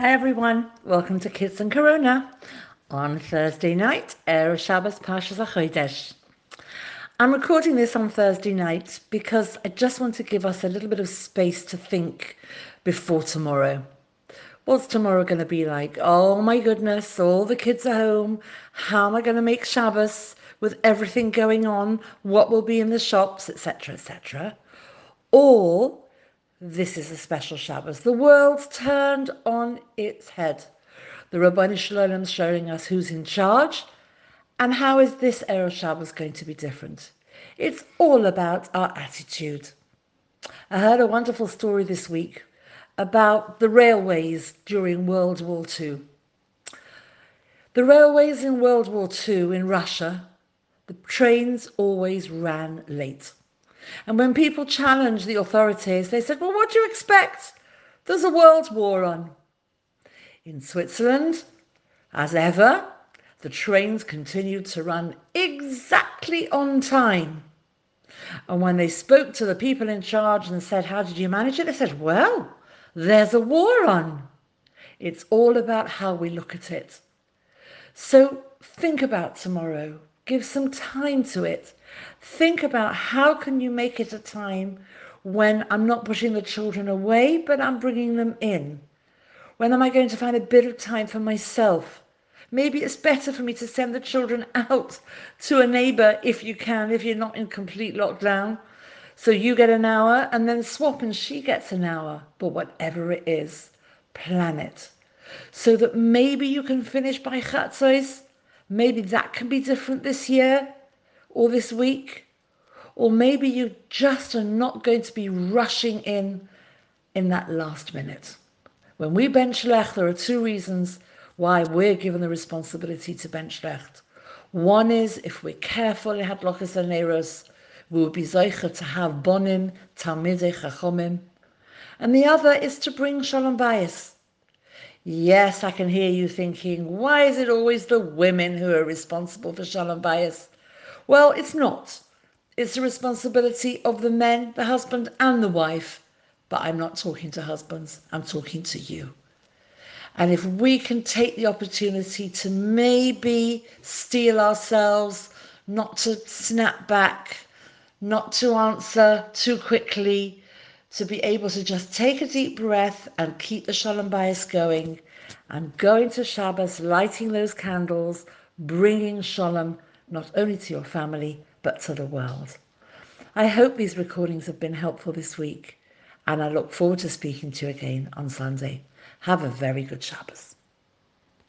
Hi everyone, welcome to Kids and Corona. On Thursday night, Erev Shabbos Pashas. I'm recording this on Thursday night because I just want to give us a little bit of space to think before tomorrow. What's tomorrow going to be like? Oh my goodness, all the kids are home. How am I going to make Shabbos with everything going on? What will be in the shops, etc., etc. Or this is a special Shabbos. The world's turned on its head. The Ribbono Shel Olam is showing us who's in charge and how is this Erev Shabbos going to be different. It's all about our attitude. I heard a wonderful story this week about the railways during World War II. The railways in World War II in Russia, the trains always ran late. And when people challenged the authorities, they said, Well, what do you expect? There's a world war on. In Switzerland, as ever, the trains continued to run exactly on time. And when they spoke to the people in charge and said, How did you manage it? They said, Well, there's a war on. It's all about how we look at it. So think about tomorrow. Give some time to it. Think about how can you make it a time when I'm not pushing the children away, but I'm bringing them in. When am I going to find a bit of time for myself? Maybe it's better for me to send the children out to a neighbor if you can, if you're not in complete lockdown. So you get an hour and then swap and she gets an hour. But whatever it is, plan it. So that maybe you can finish by chatzos. Maybe that can be different this year or this week. Or maybe you just are not going to be rushing in in that last minute. When we bentch licht, there are two reasons why we're given the responsibility to bentch licht. One is if we're careful in Hadlochas and Neros, we will be zeicha to have bonin, talmidei chachomim. And the other is to bring shalom bayis. Yes, I can hear you thinking, why is it always the women who are responsible for shalom bayis? Well, it's not. It's the responsibility of the men, the husband, and the wife. But I'm not talking to husbands, I'm talking to you. And if we can take the opportunity to maybe steel ourselves, not to snap back, not to answer too quickly, to be able to just take a deep breath and keep the shalom bayis going, and going to Shabbos, lighting those candles, bringing shalom not only to your family, but to the world. I hope these recordings have been helpful this week, and I look forward to speaking to you again on Sunday. Have a very good Shabbos.